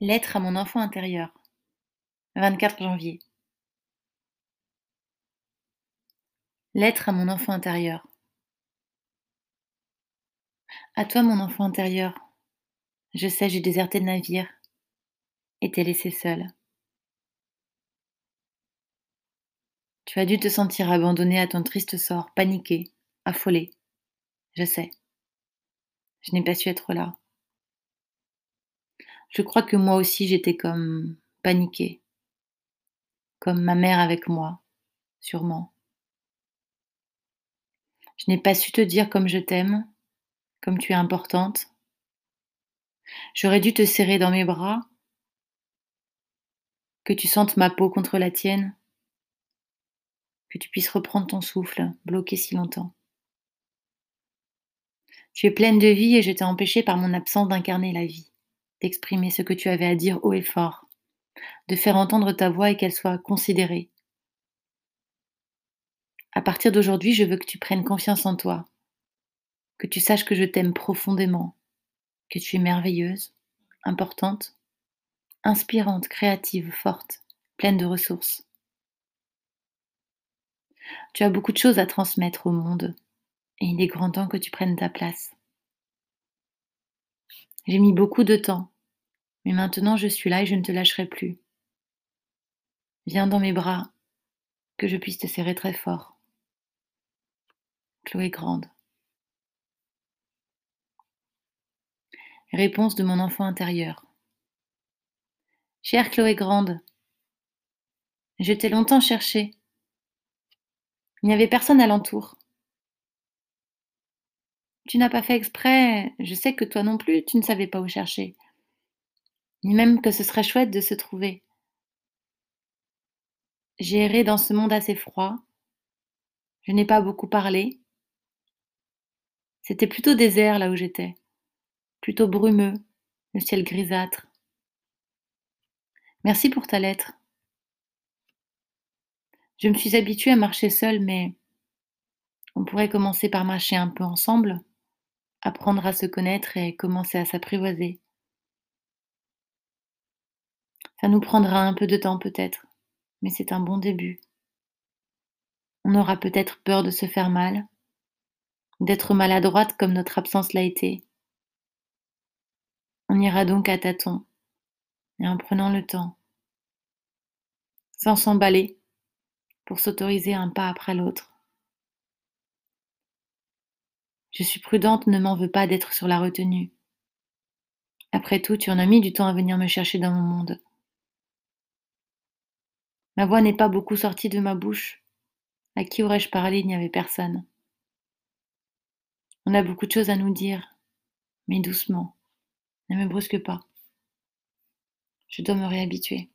Lettre à mon enfant intérieur. 24 janvier. Lettre à mon enfant intérieur. À toi, mon enfant intérieur. Je sais, j'ai déserté le navire et t'ai laissé seul. Tu as dû te sentir abandonné à ton triste sort, paniqué, affolé. Je sais. Je n'ai pas su être là. Je crois que moi aussi j'étais comme paniquée, comme ma mère avec moi, sûrement. Je n'ai pas su te dire comme je t'aime, comme tu es importante. J'aurais dû te serrer dans mes bras, que tu sentes ma peau contre la tienne, que tu puisses reprendre ton souffle, bloqué si longtemps. Tu es pleine de vie et je t'ai empêché par mon absence d'incarner la vie d'exprimer ce que tu avais à dire haut et fort, de faire entendre ta voix et qu'elle soit considérée. À partir d'aujourd'hui, je veux que tu prennes confiance en toi, que tu saches que je t'aime profondément, que tu es merveilleuse, importante, inspirante, créative, forte, pleine de ressources. Tu as beaucoup de choses à transmettre au monde et il est grand temps que tu prennes ta place. J'ai mis beaucoup de temps, mais maintenant je suis là et je ne te lâcherai plus. Viens dans mes bras, que je puisse te serrer très fort. Chloé Grande. Réponse de mon enfant intérieur. Chère Chloé Grande, je t'ai longtemps cherché. Il n'y avait personne alentour. Tu n'as pas fait exprès, je sais que toi non plus, tu ne savais pas où chercher. Ni même que ce serait chouette de se trouver. J'ai erré dans ce monde assez froid. Je n'ai pas beaucoup parlé. C'était plutôt désert là où j'étais, plutôt brumeux, le ciel grisâtre. Merci pour ta lettre. Je me suis habituée à marcher seule, mais on pourrait commencer par marcher un peu ensemble apprendre à se connaître et commencer à s'apprivoiser. Ça nous prendra un peu de temps peut-être, mais c'est un bon début. On aura peut-être peur de se faire mal, d'être maladroite comme notre absence l'a été. On ira donc à tâtons et en prenant le temps, sans s'emballer, pour s'autoriser un pas après l'autre. Je suis prudente, ne m'en veux pas d'être sur la retenue. Après tout, tu en as mis du temps à venir me chercher dans mon monde. Ma voix n'est pas beaucoup sortie de ma bouche. À qui aurais-je parlé? Il n'y avait personne. On a beaucoup de choses à nous dire, mais doucement. Ne me brusque pas. Je dois me réhabituer.